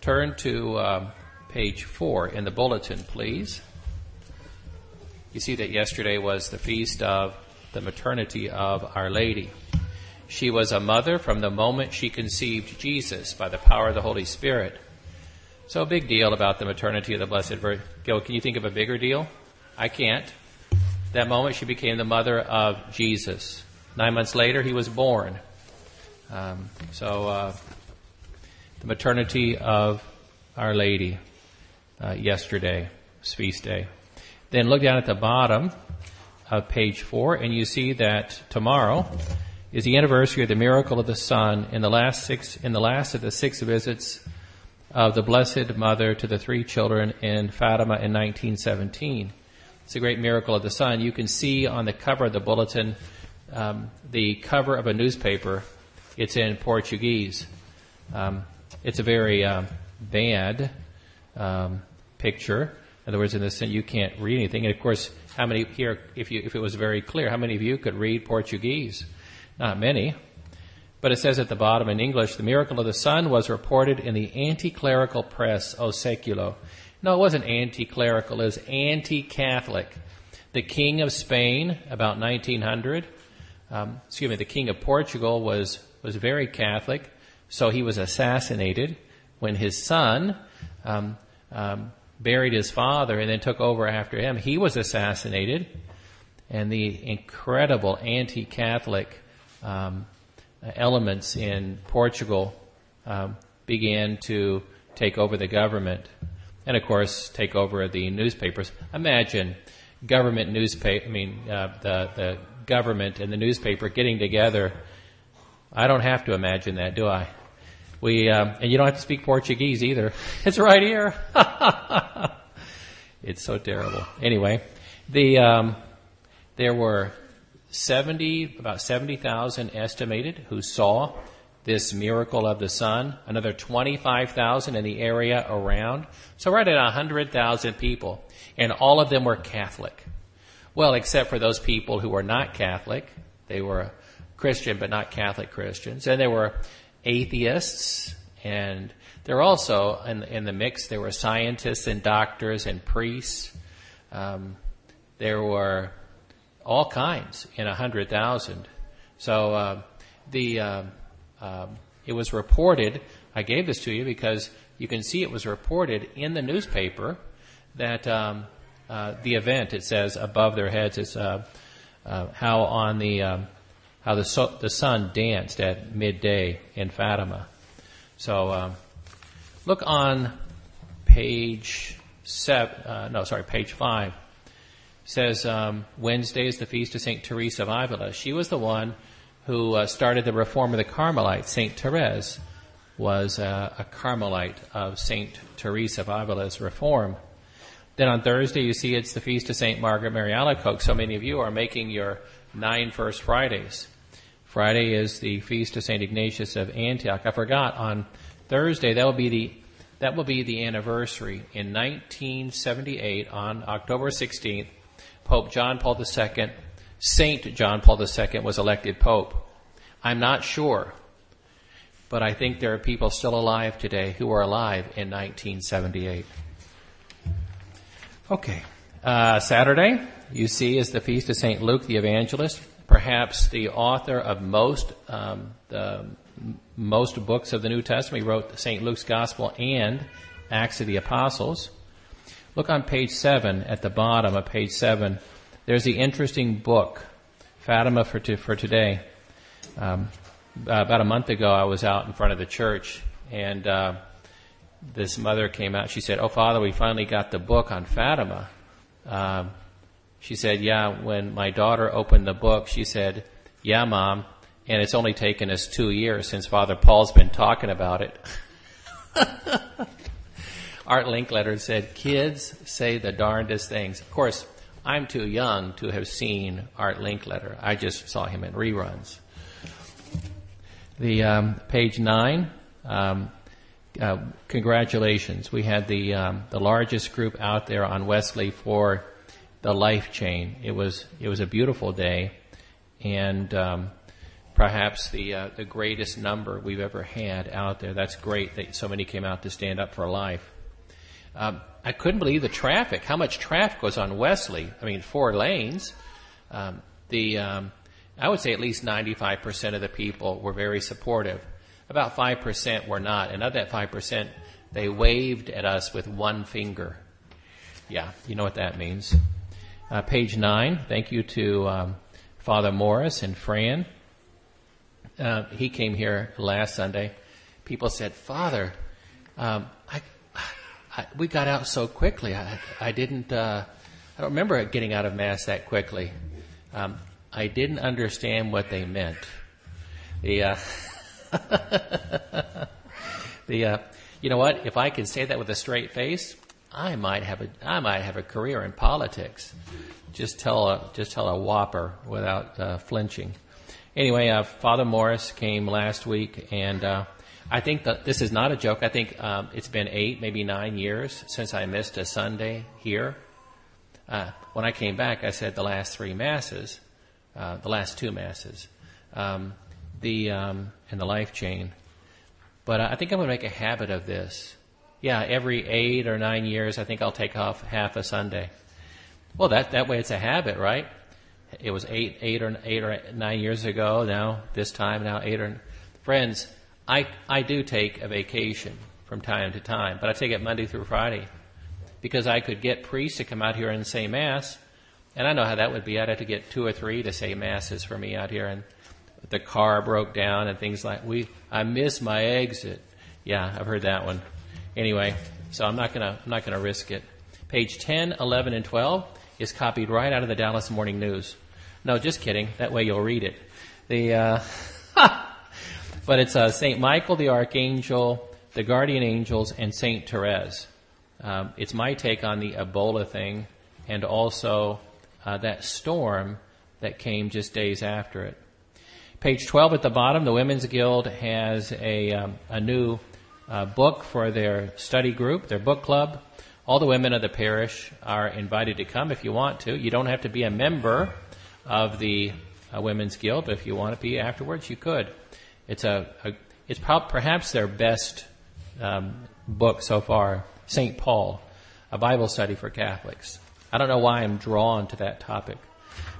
Turn to um, page four in the bulletin, please. You see that yesterday was the feast of the maternity of Our Lady. She was a mother from the moment she conceived Jesus by the power of the Holy Spirit. So a big deal about the maternity of the Blessed Virgin. Gil, can you think of a bigger deal? I can't. That moment she became the mother of Jesus. Nine months later, he was born. Um, so, uh, the maternity of Our Lady uh, yesterday, feast day. Then look down at the bottom of page four, and you see that tomorrow is the anniversary of the miracle of the sun in the last six in the last of the six visits of the Blessed Mother to the three children in Fatima in 1917. It's a great miracle of the sun. You can see on the cover of the bulletin um, the cover of a newspaper. It's in Portuguese. Um, it's a very um, bad um, picture. In other words, in the sense you can't read anything. And of course, how many here, if you if it was very clear, how many of you could read Portuguese? Not many. But it says at the bottom in English, the miracle of the sun was reported in the anti-clerical press O Seculo no, it wasn't anti-clerical. It was anti-Catholic. The King of Spain, about 1900, um, excuse me, the King of Portugal was was very Catholic, so he was assassinated when his son um, um, buried his father and then took over after him. He was assassinated, and the incredible anti-Catholic um, elements in Portugal um, began to take over the government and of course take over the newspapers. Imagine government newspaper, I mean, uh, the, the government and the newspaper getting together. I don't have to imagine that, do I? We, um, and you don't have to speak Portuguese either. It's right here. it's so terrible. Anyway, the, um, there were 70, about 70,000 estimated who saw this miracle of the sun, another 25,000 in the area around. So right at 100,000 people, and all of them were Catholic. Well, except for those people who were not Catholic. They were Christian, but not Catholic Christians. And there were atheists, and there were also, in, in the mix, there were scientists and doctors and priests. Um, there were all kinds in a 100,000. So uh, the... Uh, um, it was reported, I gave this to you because you can see it was reported in the newspaper that um, uh, the event, it says above their heads, is uh, uh, how on the how the, so, the sun danced at midday in Fatima. So um, look on page seven, uh, no, sorry, page five. It says um, Wednesday is the feast of Saint Teresa of Avila. She was the one who uh, started the reform of the Carmelites. Saint Therese was uh, a Carmelite of Saint Teresa of Avila's reform. Then on Thursday, you see it's the feast of Saint Margaret Mary Alacoque. So many of you are making your nine First Fridays. Friday is the feast of Saint Ignatius of Antioch. I forgot on Thursday that will be the that will be the anniversary in 1978 on October 16th. Pope John Paul II Saint John Paul II was elected Pope. I'm not sure, but I think there are people still alive today who were alive in 1978. Okay. Uh, Saturday, you see, is the feast of St. Luke the Evangelist, perhaps the author of most, um, the most books of the New Testament. He wrote St. Luke's Gospel and Acts of the Apostles. Look on page 7 at the bottom of page 7 there's the interesting book, Fatima for, for today. Um, about a month ago, I was out in front of the church, and uh, this mother came out. She said, "Oh, Father, we finally got the book on Fatima." Um, she said, "Yeah." When my daughter opened the book, she said, "Yeah, Mom." And it's only taken us two years since Father Paul's been talking about it. Art Linkletter said, "Kids say the darndest things." Of course, I'm too young to have seen Art Linkletter. I just saw him in reruns. The um, page nine. Um, uh, congratulations. We had the um, the largest group out there on Wesley for the life chain. It was it was a beautiful day, and um, perhaps the uh, the greatest number we've ever had out there. That's great that so many came out to stand up for life. Um, I couldn't believe the traffic. How much traffic was on Wesley? I mean, four lanes. Um, the um, I would say at least 95% of the people were very supportive. About 5% were not, and of that 5%, they waved at us with one finger. Yeah, you know what that means. Uh, page nine. Thank you to um, Father Morris and Fran. Uh, he came here last Sunday. People said, Father, um, I, I, we got out so quickly. I, I didn't. Uh, I don't remember getting out of mass that quickly. Um, I didn't understand what they meant. The uh, the uh, you know what? If I can say that with a straight face, I might have a I might have a career in politics. Just tell a just tell a whopper without uh, flinching. Anyway, uh, Father Morris came last week, and uh, I think that this is not a joke. I think um, it's been eight, maybe nine years since I missed a Sunday here. Uh, when I came back, I said the last three masses, uh, the last two masses, um, the um, and the life chain. But I think I'm going to make a habit of this. Yeah, every eight or nine years, I think I'll take off half a Sunday. Well, that that way it's a habit, right? it was eight, eight or eight or nine years ago. Now this time, now eight or friends. I I do take a vacation from time to time, but I take it Monday through Friday because I could get priests to come out here and say mass, and I know how that would be. I'd have to get two or three to say masses for me out here, and the car broke down and things like we. I miss my exit. Yeah, I've heard that one. Anyway, so I'm not gonna I'm not gonna risk it. Page 10, 11, and 12 is copied right out of the Dallas Morning News. No, just kidding. That way you'll read it. The, uh, but it's uh, Saint Michael the Archangel, the Guardian Angels, and Saint Therese. Um, it's my take on the Ebola thing, and also uh, that storm that came just days after it. Page 12 at the bottom, the Women's Guild has a, um, a new uh, book for their study group, their book club. All the women of the parish are invited to come if you want to. You don't have to be a member of the uh, Women's Guild, but if you want to be afterwards, you could. It's a, a it's pro- perhaps their best um, book so far, St. Paul, a Bible study for Catholics. I don't know why I'm drawn to that topic.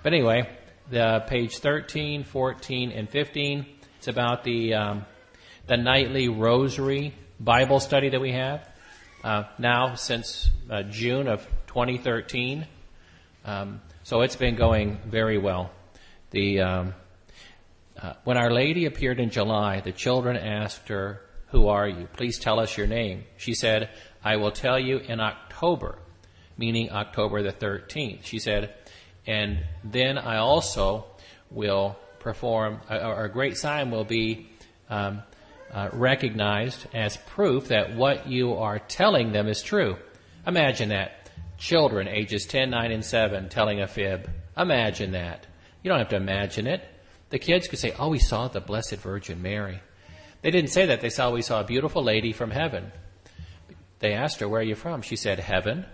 But anyway, the page 13, 14, and 15, it's about the, um, the nightly rosary Bible study that we have. Uh, now, since uh, June of 2013, um, so it's been going very well. The um, uh, when Our Lady appeared in July, the children asked her, "Who are you? Please tell us your name." She said, "I will tell you in October," meaning October the 13th. She said, "And then I also will perform. or a great sign will be." Um, uh, recognized as proof that what you are telling them is true. Imagine that children ages 10, 9, and 7 telling a fib. Imagine that. You don't have to imagine it. The kids could say, Oh, we saw the Blessed Virgin Mary. They didn't say that. They saw we saw a beautiful lady from heaven. They asked her, Where are you from? She said, Heaven.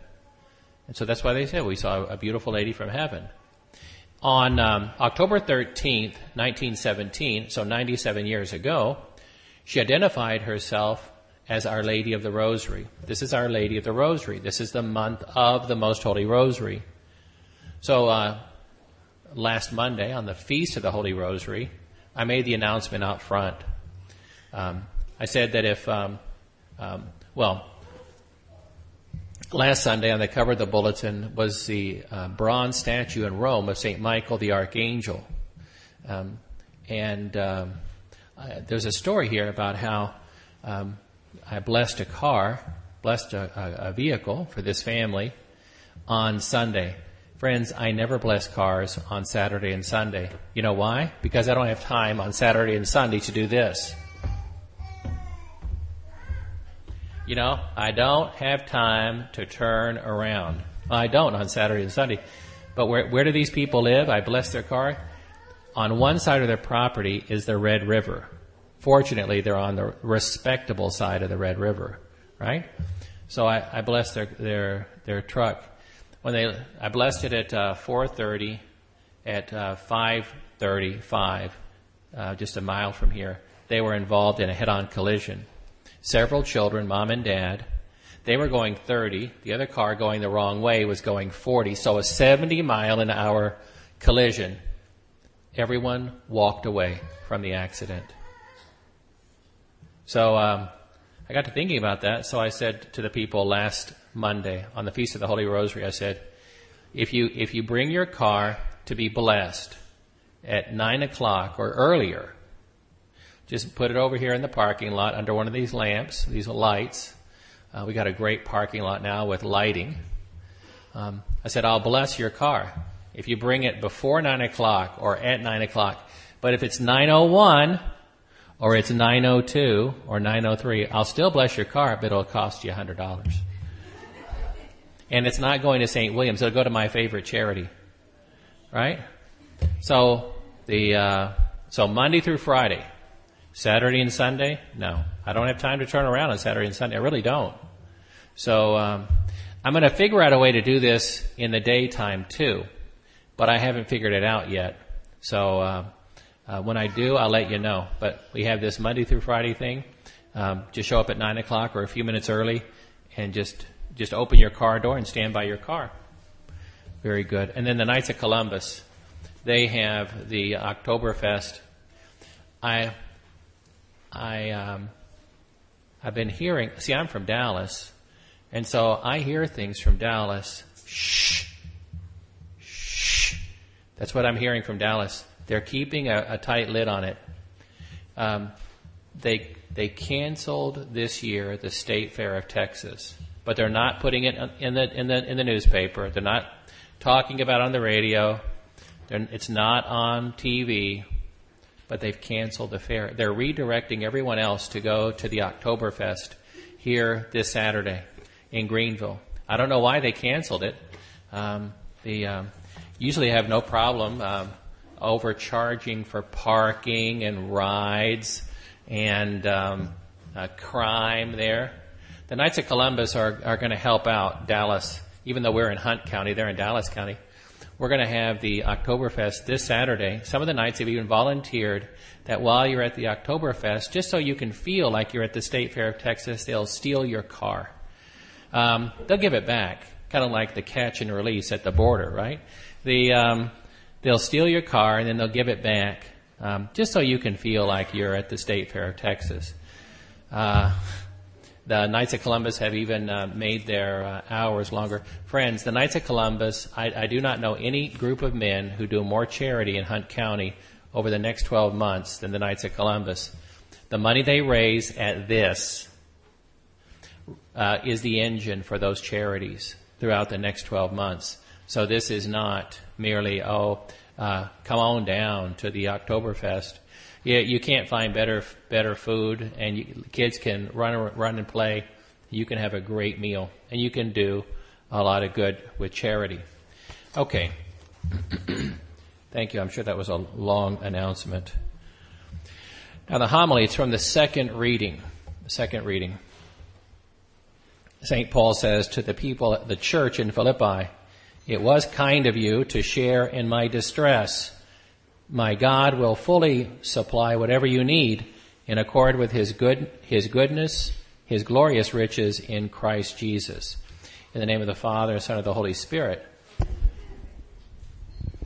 And so that's why they said we saw a beautiful lady from heaven. On um, October 13th, 1917, so 97 years ago, she identified herself as Our Lady of the Rosary. This is Our Lady of the Rosary. This is the month of the Most Holy Rosary. So, uh, last Monday, on the Feast of the Holy Rosary, I made the announcement out front. Um, I said that if, um, um, well, last Sunday on the cover of the bulletin was the uh, bronze statue in Rome of St. Michael the Archangel. Um, and um, uh, there's a story here about how um, I blessed a car, blessed a, a, a vehicle for this family on Sunday. Friends, I never bless cars on Saturday and Sunday. You know why? Because I don't have time on Saturday and Sunday to do this. You know, I don't have time to turn around. I don't on Saturday and Sunday. But where, where do these people live? I bless their car. On one side of their property is the Red River. Fortunately, they're on the respectable side of the Red River, right? So I, I blessed their, their, their truck. When they, I blessed it at uh, 4.30, at uh, 5.35, uh, just a mile from here. They were involved in a head-on collision. Several children, mom and dad, they were going 30. The other car going the wrong way was going 40. So a 70 mile an hour collision. Everyone walked away from the accident. So um, I got to thinking about that. So I said to the people last Monday on the Feast of the Holy Rosary, I said, if you if you bring your car to be blessed at nine o'clock or earlier, just put it over here in the parking lot under one of these lamps, these lights. Uh, we got a great parking lot now with lighting. Um, I said, I'll bless your car if you bring it before nine o'clock or at nine o'clock. But if it's 901 or it's 902 or 903, I'll still bless your car, but it'll cost you $100. And it's not going to St. William's. It'll go to my favorite charity. Right? So, the, uh, so Monday through Friday. Saturday and Sunday? No. I don't have time to turn around on Saturday and Sunday. I really don't. So, um, I'm going to figure out a way to do this in the daytime too, but I haven't figured it out yet. So, uh, uh, when I do, I'll let you know. But we have this Monday through Friday thing. Um, just show up at nine o'clock or a few minutes early, and just just open your car door and stand by your car. Very good. And then the Knights of Columbus, they have the Oktoberfest. I, I, um, I've been hearing. See, I'm from Dallas, and so I hear things from Dallas. Shh, shh. That's what I'm hearing from Dallas. They're keeping a, a tight lid on it. Um, they they canceled this year the State Fair of Texas but they're not putting it in the in the in the newspaper. They're not talking about it on the radio. They're, it's not on TV. But they've canceled the fair. They're redirecting everyone else to go to the Oktoberfest here this Saturday in Greenville. I don't know why they canceled it. Um, the um, usually have no problem um, overcharging for parking and rides and um, uh, crime there the Knights of Columbus are, are going to help out Dallas, even though we're in Hunt County, they're in Dallas County. We're going to have the Oktoberfest this Saturday. Some of the Knights have even volunteered that while you're at the Oktoberfest, just so you can feel like you're at the State Fair of Texas, they'll steal your car. Um, they'll give it back, kind of like the catch and release at the border, right? The, um, they'll steal your car and then they'll give it back, um, just so you can feel like you're at the State Fair of Texas. Uh, the Knights of Columbus have even uh, made their uh, hours longer. Friends, the Knights of Columbus, I, I, do not know any group of men who do more charity in Hunt County over the next 12 months than the Knights of Columbus. The money they raise at this uh, is the engine for those charities throughout the next 12 months. So this is not merely, oh, uh, come on down to the Oktoberfest you, you can't find better better food, and you, kids can run run and play. You can have a great meal, and you can do a lot of good with charity. Okay. Thank you. I'm sure that was a long announcement. Now the homily, it's from the second reading. The second reading. St. Paul says to the people at the church in Philippi, It was kind of you to share in my distress my God will fully supply whatever you need in accord with his good his goodness, his glorious riches in Christ Jesus. In the name of the Father, and Son, and the Holy Spirit.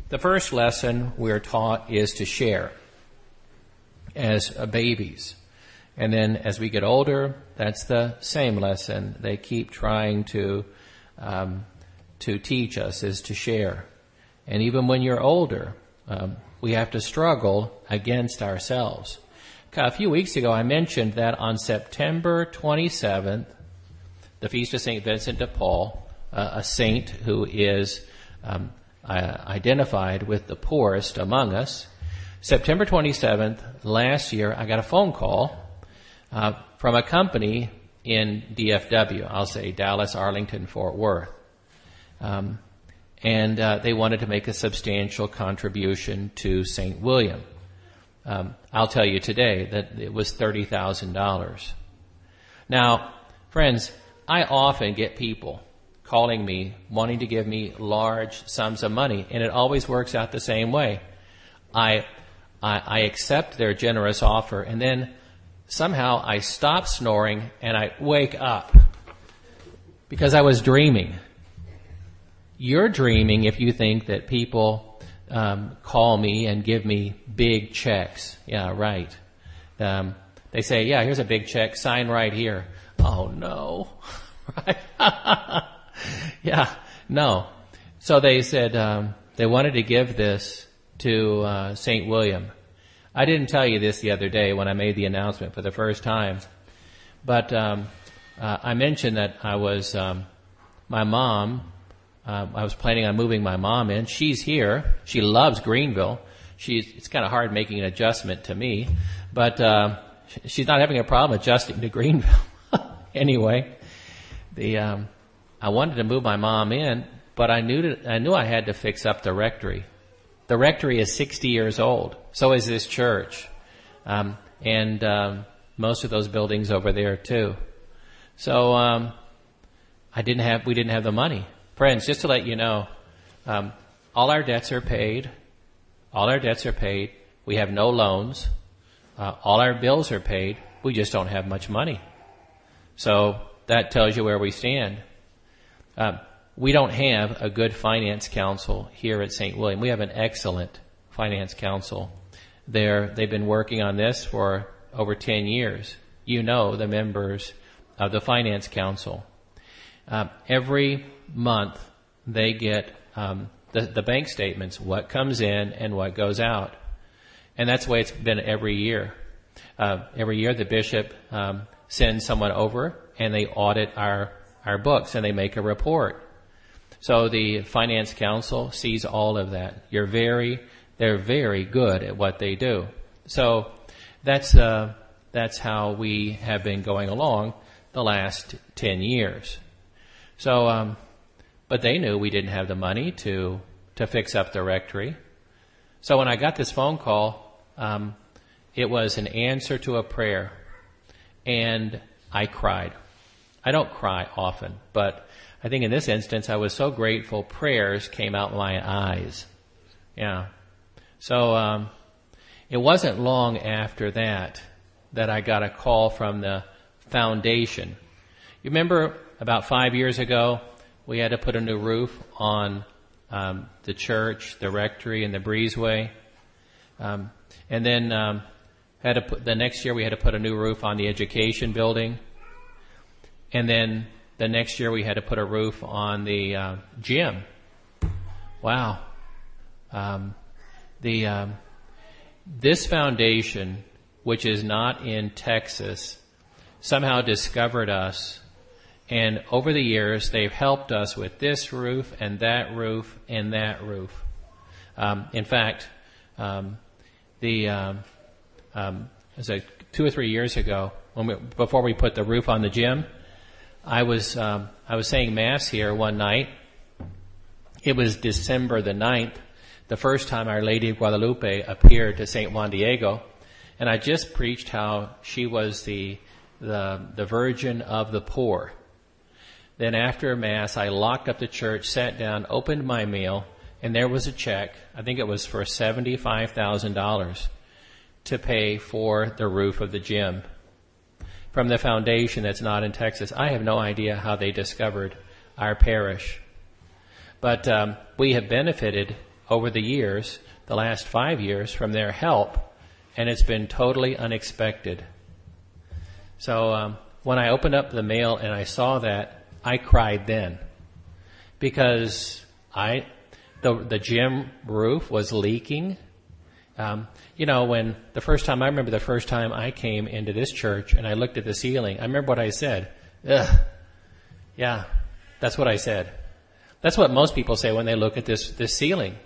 The first lesson we're taught is to share as babies. And then as we get older, that's the same lesson they keep trying to, um, to teach us is to share. And even when you're older, um, we have to struggle against ourselves. A few weeks ago, I mentioned that on September 27th, the feast of St. Vincent de Paul, uh, a saint who is um, uh, identified with the poorest among us, September 27th last year, I got a phone call uh, from a company in DFW. I'll say Dallas, Arlington, Fort Worth. Um, and uh, they wanted to make a substantial contribution to St. William. Um, I'll tell you today that it was $30,000. Now, friends, I often get people calling me wanting to give me large sums of money, and it always works out the same way. I, I, I accept their generous offer, and then somehow I stop snoring and I wake up because I was dreaming. You're dreaming if you think that people um, call me and give me big checks. Yeah, right. Um, they say, "Yeah, here's a big check. Sign right here." Oh no, right? yeah, no. So they said um, they wanted to give this to uh, St. William. I didn't tell you this the other day when I made the announcement for the first time, but um, uh, I mentioned that I was um, my mom. Uh, I was planning on moving my mom in. She's here. She loves Greenville. She's. It's kind of hard making an adjustment to me, but uh, she's not having a problem adjusting to Greenville. anyway, the um, I wanted to move my mom in, but I knew I knew I had to fix up the rectory. The rectory is 60 years old. So is this church. Um, and um, most of those buildings over there too. So um, I didn't have, we didn't have the money. Friends, just to let you know, um, all our debts are paid. All our debts are paid. We have no loans. Uh, all our bills are paid. We just don't have much money. So that tells you where we stand. Uh, we don't have a good finance council here at St. William. We have an excellent finance council. There, they've been working on this for over 10 years. You know the members of the finance council. Uh, every month they get um, the, the bank statements, what comes in and what goes out. And that's the way it's been every year. Uh, every year the bishop um, sends someone over and they audit our, our books and they make a report. So the finance council sees all of that. You're very, they're very good at what they do. So that's, uh, that's how we have been going along the last 10 years. So, um, but they knew we didn't have the money to, to fix up the rectory. So when I got this phone call, um, it was an answer to a prayer. And I cried. I don't cry often, but I think in this instance, I was so grateful prayers came out my eyes. Yeah. So, um, it wasn't long after that that I got a call from the foundation. You remember about five years ago, we had to put a new roof on um, the church, the rectory, and the breezeway. Um, and then um, had to put, the next year we had to put a new roof on the education building. And then the next year we had to put a roof on the uh, gym. Wow. Um, the um, this foundation, which is not in Texas, somehow discovered us, and over the years they've helped us with this roof and that roof and that roof. Um, in fact, um, the um, um, like two or three years ago, when we, before we put the roof on the gym I was um, I was saying mass here one night. It was December the 9th, the first time Our Lady of Guadalupe appeared to Saint Juan Diego, and I just preached how she was the the the Virgin of the poor. Then after mass, I locked up the church, sat down, opened my meal, and there was a check. I think it was for seventy five thousand dollars to pay for the roof of the gym from the foundation that's not in Texas. I have no idea how they discovered our parish. But um, we have benefited over the years, the last five years, from their help, and it's been totally unexpected. So um, when I opened up the mail and I saw that, I cried then because I the the gym roof was leaking. Um, you know, when the first time, I remember the first time I came into this church and I looked at the ceiling, I remember what I said. Ugh. Yeah, that's what I said. That's what most people say when they look at this, this ceiling.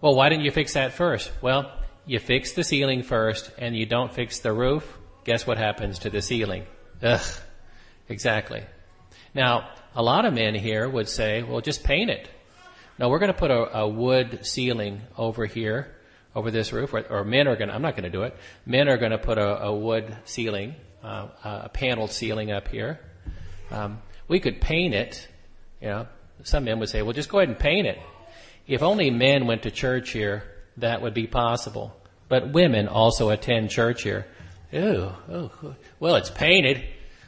Well, why didn't you fix that first? Well, you fix the ceiling first and you don't fix the roof. Guess what happens to the ceiling? Ugh. Exactly. Now, a lot of men here would say, well, just paint it. No, we're going to put a, a wood ceiling over here over this roof, or, or men are going to, I'm not going to do it, men are going to put a, a wood ceiling, uh, a paneled ceiling up here. Um, we could paint it, you know, some men would say, well, just go ahead and paint it. If only men went to church here, that would be possible. But women also attend church here. Ew, oh, well, it's painted.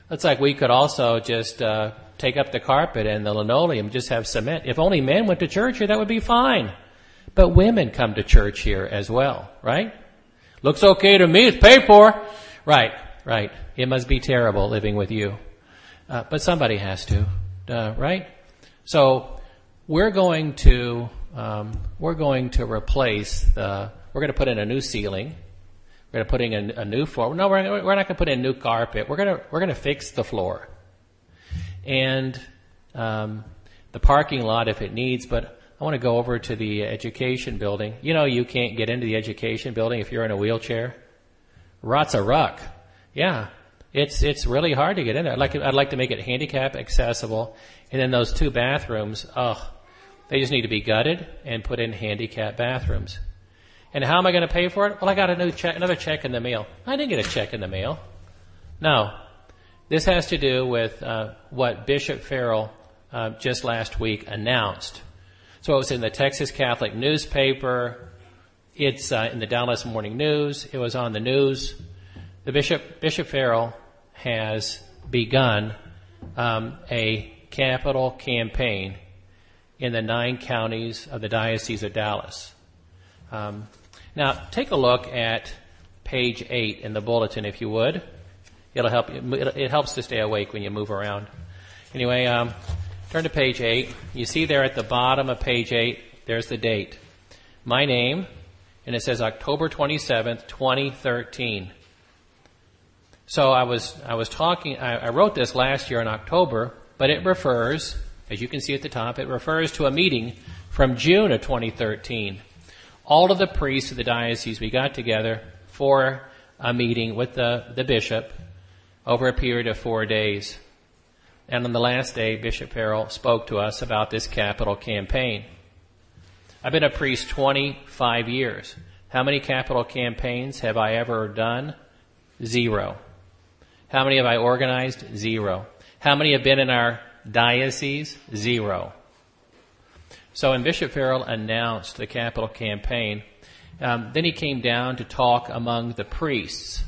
Looks like we could also just uh, take up the carpet and the linoleum, just have cement. If only men went to church here, that would be fine. But women come to church here as well, right? Looks okay to me. It's paid for. Right, right. It must be terrible living with you. Uh, but somebody has to, uh, right? So we're going to um, we're going to replace the we're going to put in a new ceiling. We're going to put in a, a new floor. No, we're, we're not going to put in new carpet. We're going to we're going to fix the floor and um, the parking lot if it needs. But I want to go over to the education building. You know, you can't get into the education building if you're in a wheelchair. Rot's a ruck. Yeah, it's it's really hard to get in there. I'd like I'd like to make it handicap accessible, and then those two bathrooms. Oh, they just need to be gutted and put in handicap bathrooms. And how am I going to pay for it? Well, I got a new check, another check in the mail. I didn't get a check in the mail. No, this has to do with uh, what Bishop Farrell uh, just last week announced. So it was in the Texas Catholic newspaper. It's uh, in the Dallas Morning News. It was on the news. The Bishop Bishop Farrell has begun um, a capital campaign in the nine counties of the Diocese of Dallas. Um, now, take a look at page eight in the bulletin, if you would. It'll help you. It helps to stay awake when you move around. Anyway, um, turn to page eight. You see there at the bottom of page eight, there's the date. My name, and it says October 27th, 2013. So I was, I was talking, I, I wrote this last year in October, but it refers, as you can see at the top, it refers to a meeting from June of 2013. All of the priests of the diocese, we got together for a meeting with the, the bishop over a period of four days. And on the last day, Bishop Farrell spoke to us about this capital campaign. I've been a priest 25 years. How many capital campaigns have I ever done? Zero. How many have I organized? Zero. How many have been in our diocese? Zero. So when Bishop Farrell announced the capital campaign, um, then he came down to talk among the priests.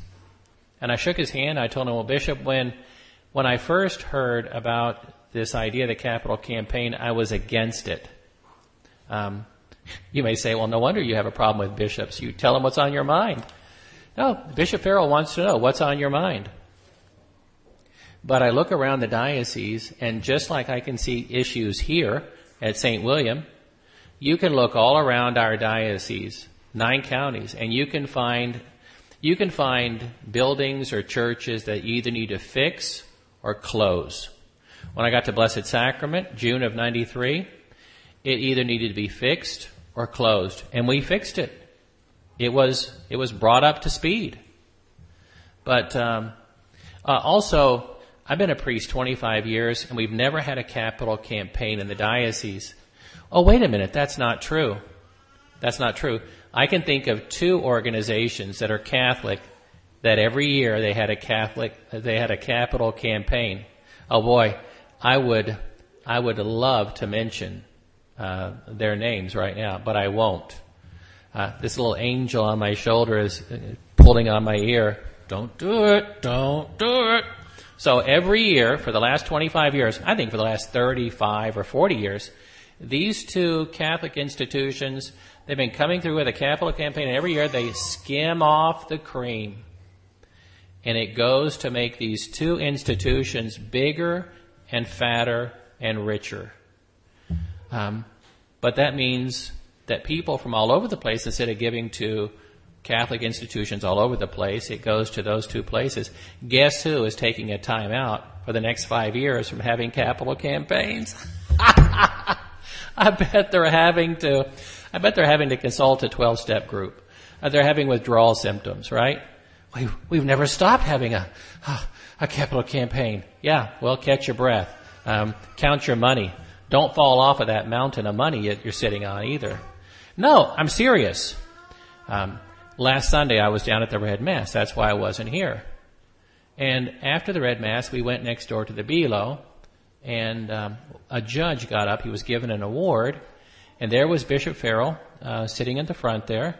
And I shook his hand. I told him, well, Bishop, when, when I first heard about this idea of the capital campaign, I was against it. Um, you may say, well, no wonder you have a problem with bishops. You tell them what's on your mind. No, Bishop Farrell wants to know what's on your mind. But I look around the diocese, and just like I can see issues here at St. William, you can look all around our diocese, nine counties, and you can find you can find buildings or churches that you either need to fix or close. When I got to Blessed Sacrament, June of 93, it either needed to be fixed or closed. And we fixed it. It was, it was brought up to speed. But, um, uh, also, I've been a priest 25 years and we've never had a capital campaign in the diocese. Oh, wait a minute. That's not true. That's not true. I can think of two organizations that are Catholic that every year they had a Catholic, they had a capital campaign. Oh boy, I would, I would love to mention uh, their names right now, but I won't. Uh, this little angel on my shoulder is uh, pulling on my ear. Don't do it. Don't do it. So every year for the last 25 years, I think for the last 35 or 40 years, these two Catholic institutions They've been coming through with a capital campaign, and every year they skim off the cream. And it goes to make these two institutions bigger and fatter and richer. Um, but that means that people from all over the place, instead of giving to Catholic institutions all over the place, it goes to those two places. Guess who is taking a time out for the next five years from having capital campaigns? I bet they're having to I bet they're having to consult a 12 step group. Uh, they're having withdrawal symptoms, right? We've, we've never stopped having a, a capital campaign. Yeah, well, catch your breath. Um, count your money. Don't fall off of that mountain of money that you're sitting on either. No, I'm serious. Um, last Sunday I was down at the Red Mass. That's why I wasn't here. And after the Red Mass, we went next door to the Belo, and um, a judge got up. He was given an award, and there was Bishop Farrell uh, sitting in the front there.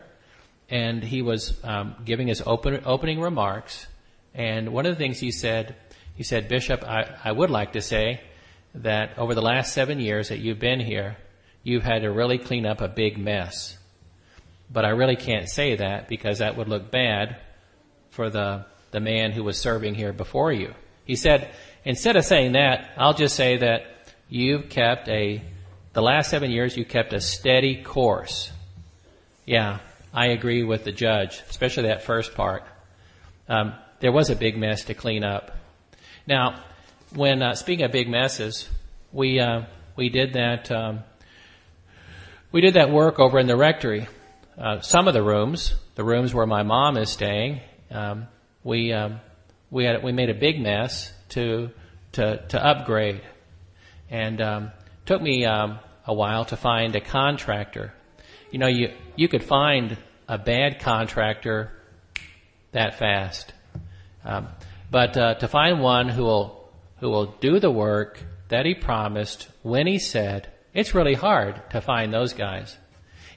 and he was um, giving his open, opening remarks. And one of the things he said, he said, Bishop, I, I would like to say that over the last seven years that you've been here, you've had to really clean up a big mess. But I really can't say that because that would look bad for the, the man who was serving here before you. He said, instead of saying that, I'll just say that you've kept a, the last seven years you kept a steady course. Yeah, I agree with the judge, especially that first part. Um, there was a big mess to clean up. Now, when uh, speaking of big messes, we uh, we did that um, we did that work over in the rectory. Uh, some of the rooms, the rooms where my mom is staying, um, we um, we had we made a big mess to to to upgrade, and um, took me um, a while to find a contractor. You know, you you could find a bad contractor that fast, um, but uh, to find one who will who will do the work that he promised when he said, it's really hard to find those guys.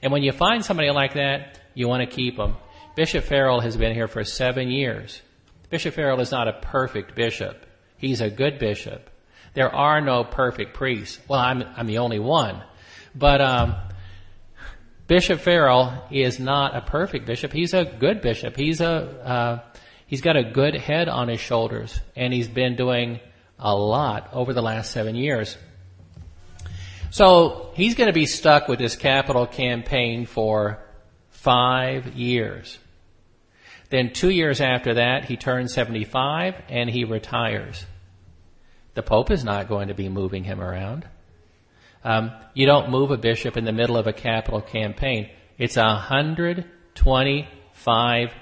And when you find somebody like that, you want to keep them. Bishop Farrell has been here for seven years. Bishop Farrell is not a perfect bishop. He's a good bishop. There are no perfect priests. Well, I'm, I'm the only one. But, um, Bishop Farrell is not a perfect bishop. He's a good bishop. He's a, uh, he's got a good head on his shoulders and he's been doing a lot over the last seven years. So he's going to be stuck with this capital campaign for five years. Then two years after that, he turns 75 and he retires. The Pope is not going to be moving him around. Um, you don't move a bishop in the middle of a capital campaign. It's a hundred twenty-five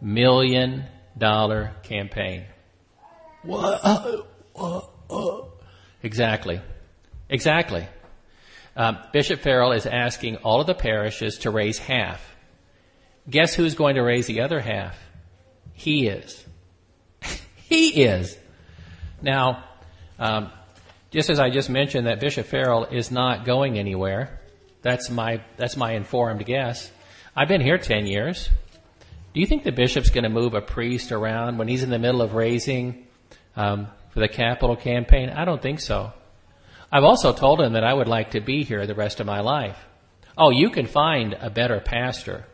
million dollar campaign. What? Exactly. Exactly. Um, Bishop Farrell is asking all of the parishes to raise half. Guess who's going to raise the other half? He is. he is. Now, um, just as I just mentioned that Bishop Farrell is not going anywhere, that's my that's my informed guess. I've been here ten years. Do you think the bishop's going to move a priest around when he's in the middle of raising um, for the capital campaign? I don't think so. I've also told him that I would like to be here the rest of my life. Oh, you can find a better pastor.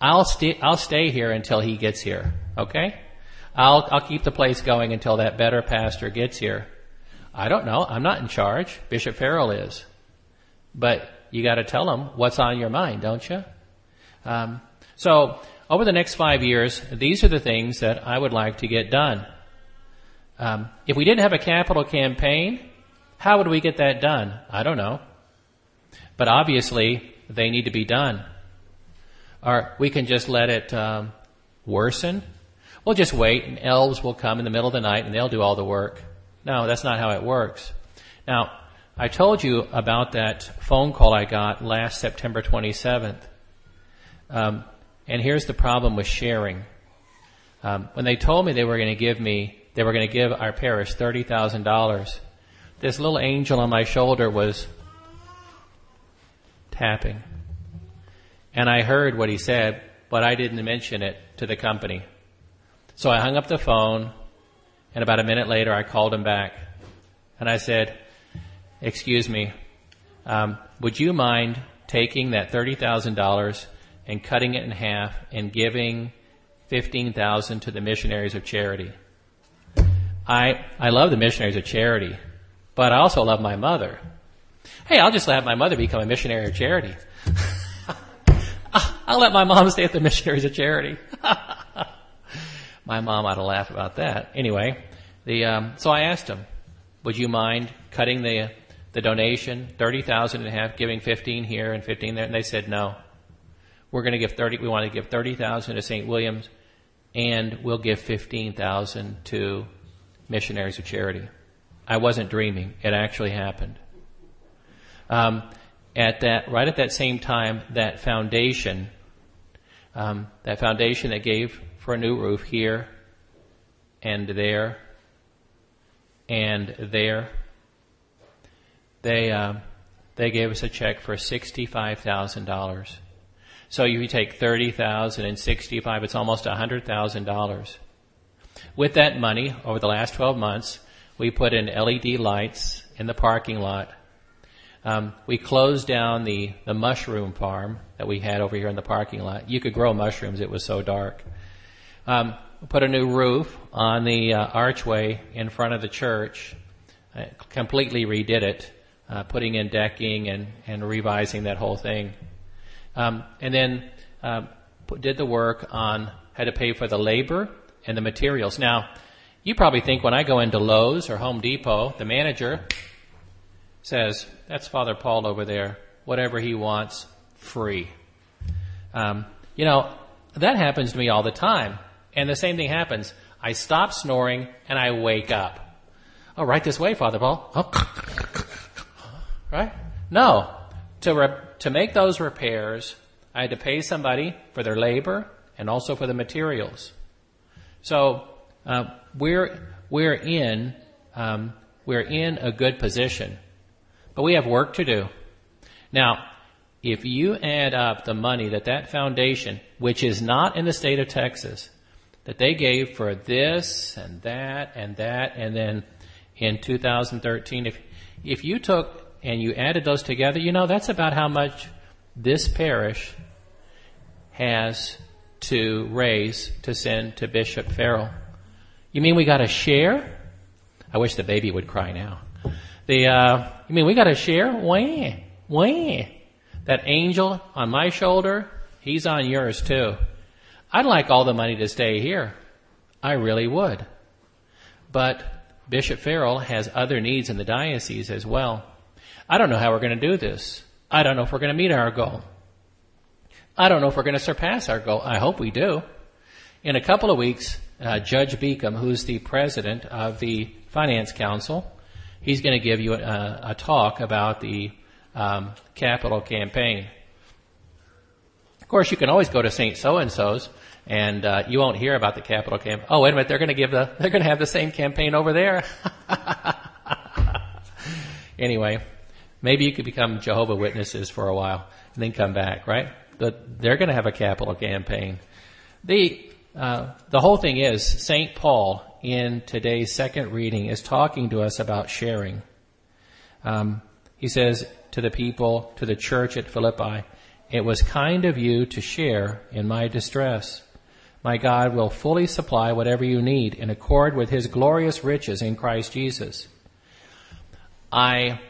I'll stay, I'll stay here until he gets here. Okay? I'll, I'll keep the place going until that better pastor gets here. I don't know. I'm not in charge. Bishop Farrell is. But you gotta tell him what's on your mind, don't you? Um, so, over the next five years, these are the things that I would like to get done. Um, if we didn't have a capital campaign, how would we get that done? I don't know. But obviously, they need to be done. Or we can just let it um, worsen. We'll just wait, and elves will come in the middle of the night, and they'll do all the work. No, that's not how it works. Now, I told you about that phone call I got last September 27th. Um, and here's the problem with sharing. Um, when they told me they were going to give me, they were going to give our parish thirty thousand dollars this little angel on my shoulder was tapping. And I heard what he said, but I didn't mention it to the company. So I hung up the phone, and about a minute later I called him back. And I said, Excuse me, um, would you mind taking that $30,000 and cutting it in half and giving 15000 to the missionaries of charity? I, I love the missionaries of charity but I also love my mother. Hey, I'll just let my mother become a missionary of charity. I'll let my mom stay at the missionaries of charity. my mom ought to laugh about that. Anyway, the um, so I asked him, "Would you mind cutting the the donation, thirty thousand and a half, giving fifteen here and fifteen there?" And they said, "No, we're going to give thirty. We want to give thirty thousand to St. William's, and we'll give fifteen thousand to missionaries of charity." I wasn't dreaming. It actually happened. Um, at that, right at that same time, that foundation, um, that foundation that gave for a new roof here and there and there, they uh, they gave us a check for sixty-five thousand dollars. So if you take thirty thousand and sixty-five, it's almost hundred thousand dollars. With that money, over the last twelve months, we put in LED lights in the parking lot. Um, we closed down the, the mushroom farm that we had over here in the parking lot. You could grow mushrooms; it was so dark. Um, put a new roof on the uh, archway in front of the church. I completely redid it, uh, putting in decking and, and revising that whole thing. Um, and then uh, did the work on had to pay for the labor and the materials. Now, you probably think when I go into Lowe's or Home Depot, the manager says, "That's Father Paul over there. Whatever he wants, free." Um, you know, that happens to me all the time. And the same thing happens. I stop snoring and I wake up. Oh, right this way, Father Paul. Oh. Right? No. To, re- to make those repairs, I had to pay somebody for their labor and also for the materials. So uh, we're we're in um, we're in a good position, but we have work to do. Now, if you add up the money that that foundation, which is not in the state of Texas, that they gave for this and that and that, and then in 2013, if if you took and you added those together, you know that's about how much this parish has to raise to send to Bishop Farrell. You mean we got to share? I wish the baby would cry now. The uh, you mean we got to share? Wah, wah. That angel on my shoulder, he's on yours too. I'd like all the money to stay here. I really would. But Bishop Farrell has other needs in the diocese as well. I don't know how we're going to do this. I don't know if we're going to meet our goal. I don't know if we're going to surpass our goal. I hope we do. In a couple of weeks, uh, Judge Beacom, who's the president of the Finance Council, he's going to give you a, a talk about the um, capital campaign. Of course, you can always go to Saint So and So's, and uh, you won't hear about the capital campaign. Oh, wait a minute, they're going to give the they're going to have the same campaign over there. anyway, maybe you could become Jehovah Witnesses for a while and then come back, right? But they're going to have a capital campaign. The uh, the whole thing is Saint Paul in today's second reading is talking to us about sharing. Um, he says to the people, to the church at Philippi, it was kind of you to share in my distress. My God will fully supply whatever you need in accord with his glorious riches in Christ Jesus. I,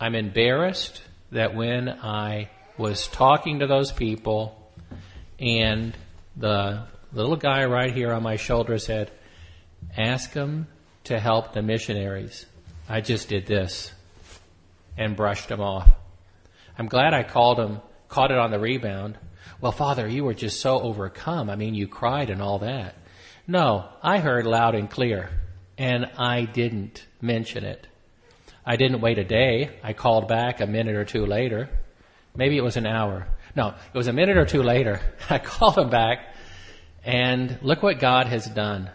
I'm embarrassed that when I was talking to those people and the little guy right here on my shoulder said, ask them to help the missionaries. I just did this and brushed him off. I'm glad I called him, caught it on the rebound. Well, Father, you were just so overcome. I mean, you cried and all that. No, I heard loud and clear, and I didn't mention it. I didn't wait a day. I called back a minute or two later. Maybe it was an hour. No, it was a minute or two later. I called him back, and look what God has done.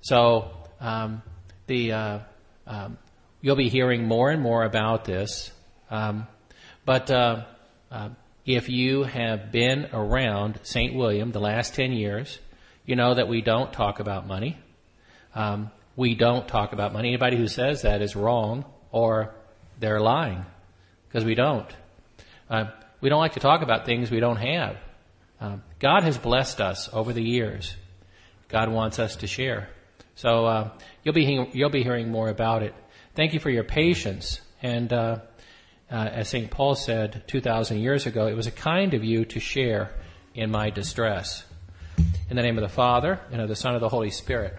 So, um, the uh, um, you'll be hearing more and more about this. Um, but uh, uh, if you have been around St. William the last 10 years, you know that we don't talk about money. Um, we don't talk about money. Anybody who says that is wrong or they're lying because we don't. Uh, we don't like to talk about things we don't have. Uh, God has blessed us over the years. God wants us to share. So uh, you'll be you'll be hearing more about it. Thank you for your patience. And uh, uh, as St. Paul said 2,000 years ago, it was a kind of you to share in my distress. In the name of the Father, and of the Son, and of the Holy Spirit.